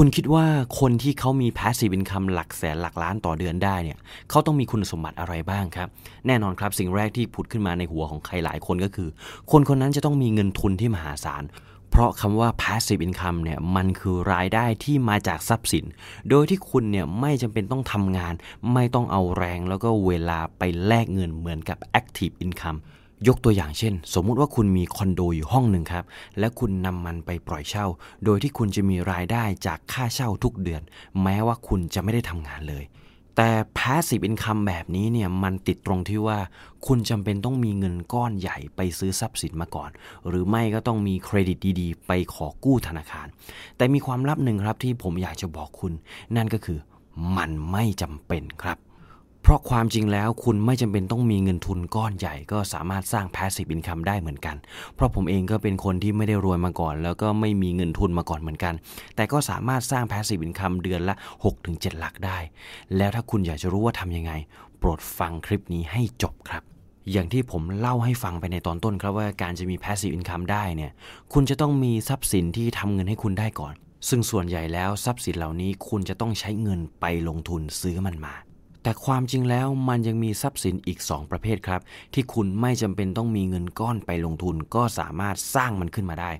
คุณคิดว่าคนที่เขามี passive income หลักแสนหลักล้านต่อเดือนได้เนี่ยเขาต้องมีคุณสมบัติอะไรบ้างครับ แน่นอนครับสิ่งแรกที่ผุดขึ้นมาในหัวของใครหลายคนก็คือ คนคนนั้นจะต้องมีเงินทุนที่มหาศาลเพราะคำว่า passive income เนี่ยมันคือรายได้ที่มาจากทรัพย์สิน โดยที่คุณเนี่ยไม่จำเป็นต้องทำงาน ไม่ต้องเอาแรงแล้วก็เวลาไปแลกเงินเหมือนกับ active income ยกตัวอย่างเช่น สมมุติว่าคุณมีคอนโดอยู่ห้องหนึ่งครับ และคุณนำมันไปปล่อยเช่า โดยที่คุณจะมีรายได้จากค่าเช่าทุกเดือน แม้ว่าคุณจะไม่ได้ทำงานเลย แต่ passive income แบบนี้เนี่ยมันติดตรงที่ว่า คุณจำเป็นต้องมีเงินก้อนใหญ่ไปซื้อทรัพย์สินมาก่อน หรือไม่ก็ต้องมีเครดิตดีๆ ไปขอกู้ธนาคาร แต่มีความลับหนึ่งครับที่ผมอยากจะบอกคุณ นั่นก็คือมันไม่จำเป็นครับ เพราะความจริงแล้วคุณไม่จำเป็นต้องมีเงินทุนก้อนใหญ่ ก็สามารถสร้าง passive income ได้เหมือนกัน เพราะผมเองก็เป็นคนที่ไม่ได้รวยมาก่อน แล้วก็ไม่มีเงินทุนมาก่อนเหมือนกัน แต่ก็สามารถสร้าง passive income เดือนละ 6-7 หลักได้ แล้วถ้าคุณอยากจะรู้ว่าทำยังไง โปรดฟังคลิปนี้ให้จบครับอย่างที่ผมเล่าให้ฟังไปในตอนต้นครับว่าการจะมี passive income ได้เนี่ย คุณจะต้องมีทรัพย์สินที่ทำเงินให้คุณได้ก่อน ซึ่งส่วนใหญ่แล้วทรัพย์สินเหล่านี้คุณจะต้องใช้เงินไปลงทุนซื้อมันมา แต่ความจริงแล้วมันยังมีทรัพย์สินอีก 2 ประเภทครับ ที่คุณไม่จำเป็นต้องมีเงินก้อนไปลงทุน ก็สามารถสร้างมันขึ้นมาได้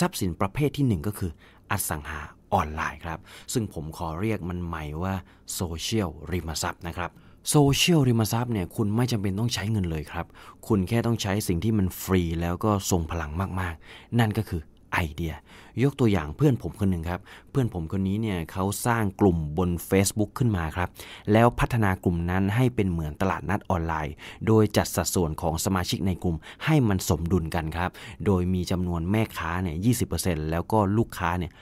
ทรัพย์สินประเภทที่ 1 ก็คืออสังหาออนไลน์ครับ ซึ่งผมขอเรียกมันใหม่ว่าโซเชียลริมทรัพย์นะครับโซเชียลริมทรัพย์เนี่ยคุณไม่จำเป็นต้องใช้เงินเลยครับ คุณแค่ต้องใช้สิ่งที่มันฟรีแล้วก็ทรงพลังมากๆ นั่นก็คือ ไอเดีย ยกตัวอย่างเพื่อนผมคนหนึ่งครับ เพื่อนผมคนนี้เนี่ยเขาสร้างกลุ่มบน Facebook ขึ้นมาครับ แล้วพัฒนากลุ่มนั้นให้เป็นเหมือนตลาดนัดออนไลน์ โดยจัดสัดส่วนของสมาชิกในกลุ่มให้มันสมดุลกันครับ โดยมีจำนวนแม่ค้าเนี่ย20%แล้วก็ลูกค้าเนี่ย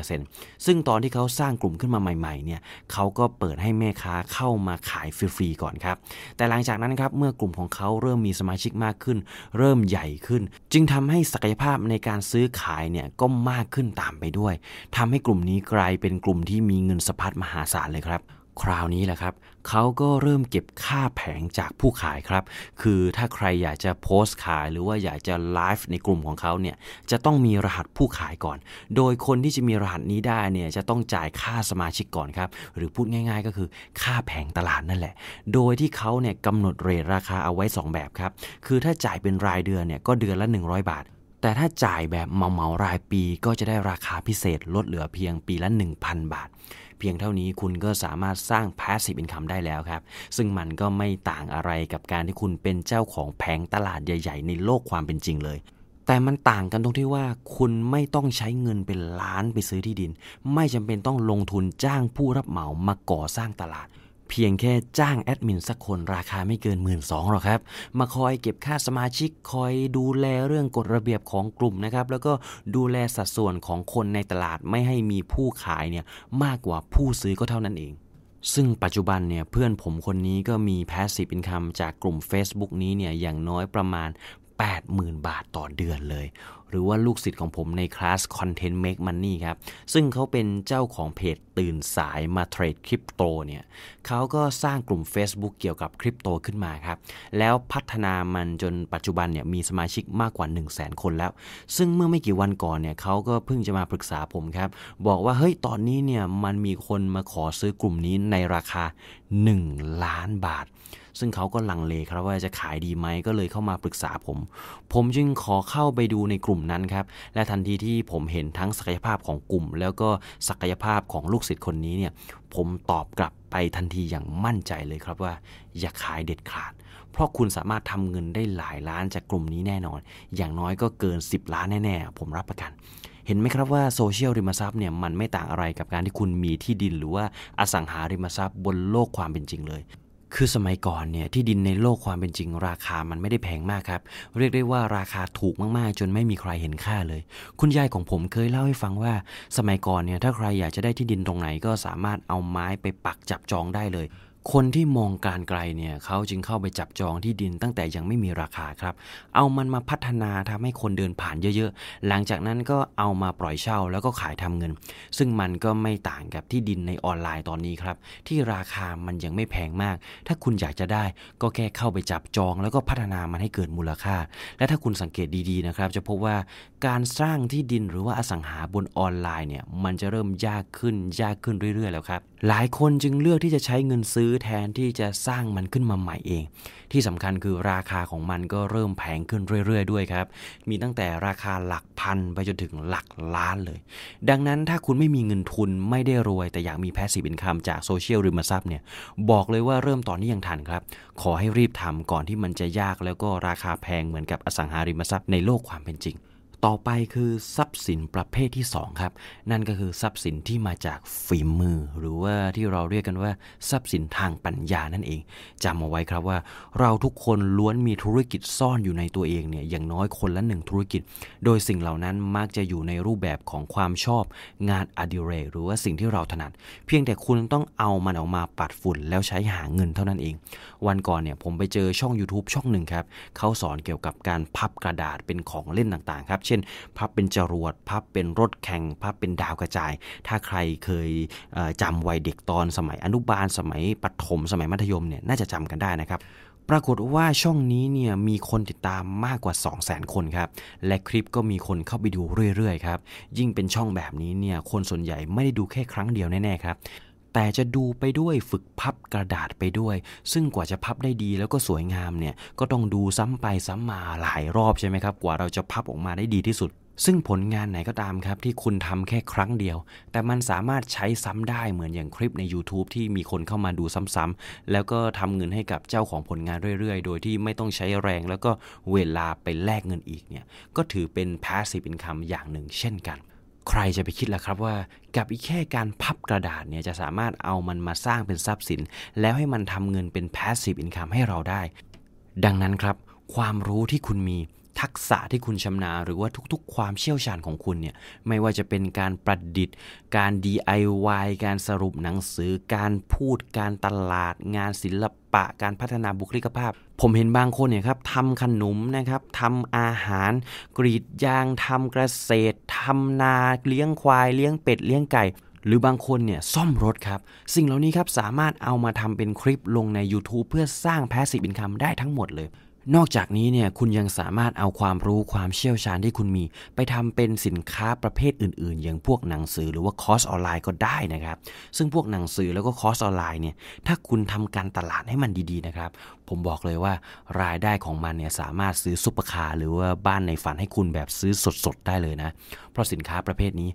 80%ซึ่งตอนที่เขาสร้างกลุ่มขึ้นมาใหม่ๆเนี่ยเขาก็เปิดให้แม่ค้าเข้ามาขายฟรีๆก่อนครับ แต่หลังจากนั้นครับเมื่อกลุ่มของเขาเริ่มมีสมาชิกมากขึ้น เริ่มใหญ่ขึ้น จึงทำให้ศักยภาพในการซื้อขายเนี่ยก็มากขึ้นตามไปด้วยทำให้กลุ่มนี้กลายเป็นกลุ่มที่มีเงินสะพัดมหาศาลเลยครับคราวนี้แหละครับเขาก็เริ่มเก็บค่าแผงจากผู้ขายครับ คือถ้าใครอยากจะโพสต์ขายหรือว่าอยากจะไลฟ์ในกลุ่มของเขาเนี่ยจะต้องมีรหัสผู้ขายก่อน โดยคนที่จะมีรหัสนี้ได้เนี่ยจะต้องจ่ายค่าสมาชิกก่อนครับ หรือพูดง่าย ๆ ก็คือค่าแผงตลาดนั่นแหละ โดยที่เขาเนี่ยกำหนดเรทราคาเอาไว้ 2 แบบครับ คือถ้าจ่ายเป็นรายเดือนเนี่ยก็เดือนละ 100 บาท แต่ถ้าจ่ายแบบเหมาเหมารายปีก็จะได้ราคาพิเศษลดเหลือเพียงปีละ 1,000 บาท เพียงเท่านี้คุณก็สามารถสร้าง passive income ได้แล้วครับ ซึ่งมันก็ไม่ต่างอะไรกับการที่คุณเป็นเจ้าของแผงตลาดใหญ่ ๆ ในโลกความเป็นจริงเลย แต่มันต่างกันตรงที่ว่าคุณไม่ต้องใช้เงินเป็นล้านไปซื้อที่ดิน ไม่จำเป็นต้องลงทุนจ้างผู้รับเหมามาก่อสร้างตลาด เพียงแค่จ้างแอดมินสักคนราคาไม่เกิน 1 2ื่นหรอกครับ มาคอยเก็บค่าสมาชิกคอยดูแลเรื่องกฎระเบียบของกลุ่มนะครับ แล้วก็ดูแลสัดส่วนของคนในตลาดไม่ให้มีผู้ขายเนี่ยมากกว่าผู้ซื้อก็เท่านั้นเองซึ่งปัจจุบันเนี่ยเพื่อนผมคนนี้ก็มี passive income จากกลุ่ม Facebook นี้เนี่ยอย่างน้อยประมาณ 80,000 บาทต่อเดือนเลย หรือว่าลูกศิษย์ของผมในคลาส Content Make Money ครับ ซึ่งเขาเป็นเจ้าของเพจตื่นสายมาเทรดคริปโตเนี่ยเขาก็สร้างกลุ่ม Facebook เกี่ยวกับคริปโตขึ้นมาครับ แล้วพัฒนามันจนปัจจุบันเนี่ยมีสมาชิกมากกว่า 1 0 0 0 0แคนแล้ว ซึ่งเมื่อไม่กี่วันก่อนเนี่ยเขาก็เพิ่งจะมาปรึกษาผมครับ บอกว่าเฮ้ยตอนนี้เนี่ยมันมีคนมาขอซื้อกลุ่มนี้ในราคา 1 ล้านบาท ซึ่งเขาก็ลังเลครับว่าจะขายดีไหมก็เลยเข้ามาปรึกษาผม ผมจึงขอเข้าไปดูในกลุ่มนั้นครับ และทันทีที่ผมเห็นทั้งศักยภาพของกลุ่ม แล้วก็ศักยภาพของลูกศิษย์คนนี้เนี่ย ผมตอบกลับไปทันทีอย่างมั่นใจเลยครับว่า อย่าขายเด็ดขาด เพราะคุณสามารถทำเงินได้หลายล้านจากกลุ่มนี้แน่นอน อย่างน้อยก็เกิน 10 ล้านแน่ๆ ผมรับประกันเห็นไหมครับว่าโซเชียลริมทรัพย์เนี่ยมันไม่ต่างอะไรกับการที่คุณมีที่ดินหรือว่าอสังหาริมทรัพย์บนโลกความเป็นจริงเลย คือสมัยก่อนเนี่ยที่ดินในโลกความเป็นจริง ราคามันไม่ได้แพงมากครับ เรียกได้ว่าราคาถูกมากๆ จนไม่มีใครเห็นค่าเลย คุณยายของผมเคยเล่าให้ฟังว่า สมัยก่อนเนี่ยถ้าใครอยากจะได้ที่ดินตรงไหนก็สามารถเอาไม้ไปปักจับจองได้เลย คนที่มองการไกลเนี่ยเขาจึงเข้าไปจับจองที่ดินตั้งแต่ยังไม่มีราคาครับ เอามันมาพัฒนาทำให้คนเดินผ่านเยอะๆ หลังจากนั้นก็เอามาปล่อยเช่าแล้วก็ขายทำเงิน ซึ่งมันก็ไม่ต่างกับที่ดินในออนไลน์ตอนนี้ครับ ที่ราคามันยังไม่แพงมาก ถ้าคุณอยากจะได้ก็แค่เข้าไปจับจองแล้วก็พัฒนามันให้เกิดมูลค่า และถ้าคุณสังเกตดีๆนะครับ จะพบว่าการสร้างที่ดินหรือว่าอสังหาบนออนไลน์เนี่ยมันจะเริ่มยากขึ้นยากขึ้นเรื่อยๆ แล้วครับ หลายคนจึงเลือกที่จะใช้เงินซื้อแทนที่จะสร้างมันขึ้นมาใหม่เอง ที่สำคัญคือราคาของมันก็เริ่มแพงขึ้นเรื่อยๆ ด้วยครับ มีตั้งแต่ราคาหลักพันไปจนถึงหลักล้านเลย ดังนั้นถ้าคุณไม่มีเงินทุนไม่ได้รวย แต่อยากมี passive income จากโซเชียลริมทรัพย์เนี่ยบอกเลยว่าเริ่มตอนนี้ยังทันครับ ขอให้รีบทำก่อนที่มันจะยากแล้วก็ราคาแพงเหมือนกับอสังหาริมทรัพย์ในโลกความเป็นจริง ต่อไปคือทรัพย์สินประเภทที่ 2 ครับ นั่นก็คือทรัพย์สินที่มาจากฝีมือ หรือว่าที่เราเรียกกันว่า ทรัพย์สินทางปัญญานั่นเองจำเอาไว้ครับว่า เราทุกคนล้วนมีธุรกิจซ่อนอยู่ในตัวเองเนี่ยอย่างน้อยคนละหนึ่งธุรกิจ โดยสิ่งเหล่านั้นมักจะอยู่ในรูปแบบของความชอบ งานอดิเรกหรือว่าสิ่งที่เราถนัด เพียงแต่คุณต้องเอามันออกมาปัดฝุ่นแล้วใช้หาเงินเท่านั้นเอง วันก่อนเนี่ยผมไปเจอช่อง YouTube ช่องหนึ่งครับเขาสอนเกี่ยวกับการพับกระดาษเป็นของเล่นต่างๆครับเช่น พับเป็นจรวด พับเป็นรถแข่ง พับเป็นดาวกระจาย ถ้าใครเคยจำวัยเด็กตอนสมัยอนุบาล สมัยปฐมสมัยมัธยมเนี่ยน่าจะจำกันได้นะครับปรากฏว่าช่องนี้เนี่ยมีคนติดตามมากกว่า 2 0 0 0 0 0 คนครับ และคลิปก็มีคนเข้าไปดูเรื่อยๆครับ ยิ่งเป็นช่องแบบนี้เนี่ยคนส่วนใหญ่ไม่ได้ดูแค่ครั้งเดียวแน่ๆครับ แต่จะดูไปด้วยฝึกพับกระดาษไปด้วย ซึ่งกว่าจะพับได้ดีแล้วก็สวยงามเนี่ยก็ต้องดูซ้ำไปซ้ำมาหลายรอบใช่ไหมครับกว่าเราจะพับออกมาได้ดีที่สุดซึ่งผลงานไหนก็ตามครับที่คุณทำแค่ครั้งเดียว แต่มันสามารถใช้ซ้ำได้เหมือนอย่างคลิปใน YouTube ที่มีคนเข้ามาดูซ้ำๆแล้วก็ทำเงินให้กับเจ้าของผลงานเรื่อยๆ โดยที่ไม่ต้องใช้แรงแล้วก็เวลาไปแลกเงินอีกเนี่ยก็ถือเป็น passive income อย่างหนึ่งเช่นกัน ใครจะไปคิดล่ะครับว่ากับอีกแค่การพับกระดาษเนี่ยจะสามารถเอามันมาสร้างเป็นทรัพย์สิน แล้วให้มันทำเงินเป็น passive income ให้เราได้ ดังนั้นครับ ความรู้ที่คุณมี ทักษะที่คุณชำนาญหรือว่าทุกๆ ความเชี่ยวชาญของคุณเนี่ยไม่ว่าจะเป็นการประดิษฐ์ การ DIY การสรุปหนังสือ การพูดการตลาด งานศิลปะ การพัฒนาบุคลิกภาพ ผมเห็นบางคนเนี่ยครับทำขนมนะครับทำอาหาร กรีดยางทำเกษตรทำนาเลี้ยงควายเลี้ยงเป็ดเลี้ยงไก่หรือบางคนเนี่ยซ่อมรถครับ สิ่งเหล่านี้ครับสามารถเอามาทำเป็นคลิปลงใน YouTube เพื่อสร้าง passive income ได้ทั้งหมดเลย นอกจากนี้เนี่ยคุณยังสามารถเอาความรู้ความเชี่ยวชาญที่คุณมี ไปทำเป็นสินค้าประเภทอื่น ๆ อย่างพวกหนังสือหรือว่าคอร์สออนไลน์ก็ได้นะครับ ซึ่งพวกหนังสือแล้วก็คอร์สออนไลน์เนี่ยถ้าคุณทำการตลาดให้มันดีๆนะครับ ผมบอกเลยว่ารายได้ของมันเนี่ยสามารถซื้อซุปเปอร์คาร์หรือว่าบ้านในฝันให้คุณแบบซื้อสด ๆ ได้เลยนะ เพราะสินค้าประเภทนี้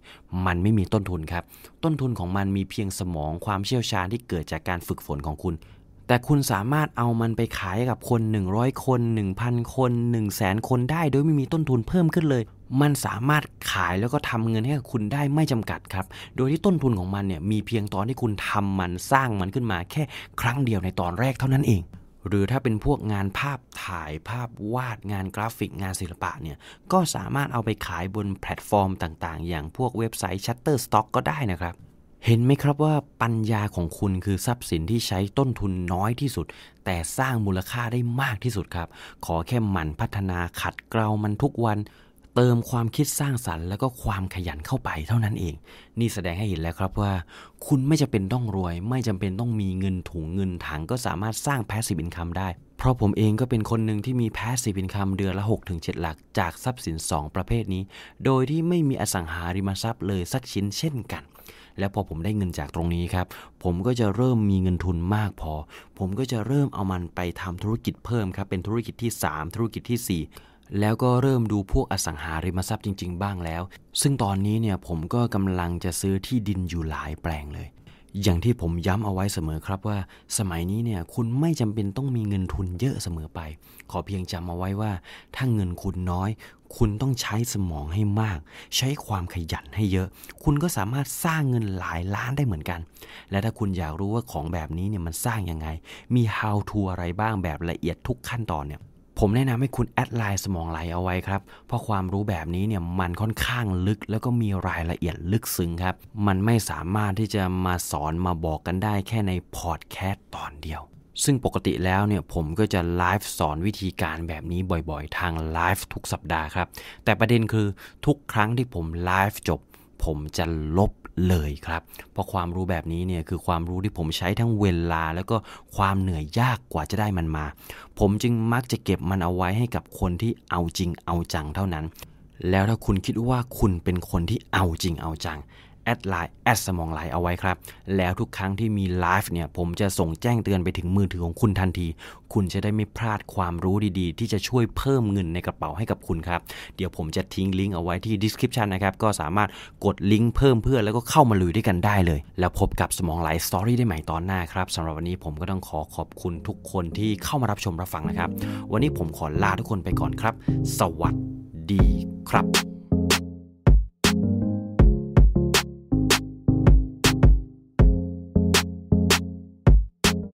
มันไม่มีต้นทุนครับต้นทุนของมันมีเพียงสมองความเชี่ยวชาญที่เกิดจากการฝึกฝนของคุณ แต่คุณสามารถเอามันไปขายกับคน 100 คน 1,000 คน 1 0 0 0 0แสนคนได้ โดยไม่มีต้นทุนเพิ่มขึ้นเลย มันสามารถขายแล้วก็ทำเงินให้กับคุณได้ไม่จำกัดครับ โดยที่ต้นทุนของมันเนี่ยมีเพียงตอนที่คุณทำมันสร้างมันขึ้นมาแค่ครั้งเดียวในตอนแรกเท่านั้นเองหรือถ้าเป็นพวกงานภาพถ่ายภาพวาดงานกราฟิกงานศิลปะเนี่ยก็สามารถเอาไปขายบนแพลตฟอร์มต่างๆ อย่างพวกเว็บไซต์ Shutterstock ก็ได้นะครับ เห็นไหมครับว่าปัญญาของคุณคือทรัพย์สินที่ใช้ต้นทุนน้อยที่สุด แต่สร้างมูลค่าได้มากที่สุดครับ ขอแค่หมั่นพัฒนาขัดเกลามันทุกวัน เติมความคิดสร้างสรรค์แล้วก็ความขยันเข้าไปเท่านั้นเอง นี่แสดงให้เห็นแล้วครับว่า คุณไม่จำเป็นต้องรวย ไม่จำเป็นต้องมีเงินถุงเงินถังก็สามารถสร้าง passive income ได้ เพราะผมเองก็เป็นคนหนึ่งที่มี passive income เดือนละ 6-7 หลัก จากทรัพย์สิน 2 ประเภทนี้ โดยที่ไม่มีอสังหาริมทรัพย์เลยสักชิ้นเช่นกัน แล้วพอผมได้เงินจากตรงนี้ครับ ผมก็จะเริ่มมีเงินทุนมากพอ ผมก็จะเริ่มเอามันไปทำธุรกิจเพิ่มครับ เป็นธุรกิจที่ 3 ธุรกิจที่ 4แล้วก็เริ่มดูพวกอสังหาริมทรัพย์จริง ๆ บ้างแล้ว ซึ่งตอนนี้เนี่ยผมก็กำลังจะซื้อที่ดินอยู่หลายแปลงเลย อย่างที่ผมย้ำเอาไว้เสมอครับว่า สมัยนี้เนี่ยคุณไม่จำเป็นต้องมีเงินทุนเยอะเสมอไป ขอเพียงจำเอาไว้ว่า ถ้าเงินคุณน้อย คุณต้องใช้สมองให้มาก ใช้ความขยันให้เยอะ คุณก็สามารถสร้างเงินหลายล้านได้เหมือนกัน และถ้าคุณอยากรู้ว่าของแบบนี้เนี่ยมันสร้างยังไง มี how to อะไรบ้างแบบละเอียดทุกขั้นตอนเนี่ย ผมแนะนำให้คุณแอดไลน์สมองไหลเอาไว้ครับ เพราะความรู้แบบนี้เนี่ยมันค่อนข้างลึก แล้วก็มีรายละเอียดลึกซึ้งครับ มันไม่สามารถที่จะมาสอนมาบอกกันได้แค่ในพอดแคสต์ตอนเดียว ซึ่งปกติแล้วเนี่ยผมก็จะไลฟ์สอนวิธีการแบบนี้บ่อยๆ ทางไลฟ์ทุกสัปดาห์ครับ แต่ประเด็นคือทุกครั้งที่ผมไลฟ์จบ ผมจะลบ เลยครับ เพราะความรู้แบบนี้เนี่ยคือความรู้ที่ผมใช้ทั้งเวลา แล้วก็ความเหนื่อยยากกว่าจะได้มันมา ผมจึงมักจะเก็บมันเอาไว้ให้กับคนที่เอาจริงเอาจังเท่านั้น แล้วถ้าคุณคิดว่าคุณเป็นคนที่เอาจริงเอาจัง แอดไลน์แอดสมองไหลเอาไว้ครับ แล้วทุกครั้งที่มีไลฟ์เนี่ย ผมจะส่งแจ้งเตือนไปถึงมือถือของคุณทันที คุณจะได้ไม่พลาดความรู้ดีๆ ที่จะช่วยเพิ่มเงินในกระเป๋าให้กับคุณครับ เดี๋ยวผมจะทิ้งลิงก์เอาไว้ที่ description นะครับ ก็สามารถกดลิงก์เพิ่มเพื่อแล้วก็เข้ามาลุยด้วยกันได้เลย แล้วพบกับสมองไหลสตอรี่ได้ใหม่ตอนหน้าครับสำหรับวันนี้ผมก็ต้องขอขอบคุณทุกคนที่เข้ามารับชมรับฟังนะครับ วันนี้ผมขอลาทุกคนไปก่อนครับ สวัสดีครับ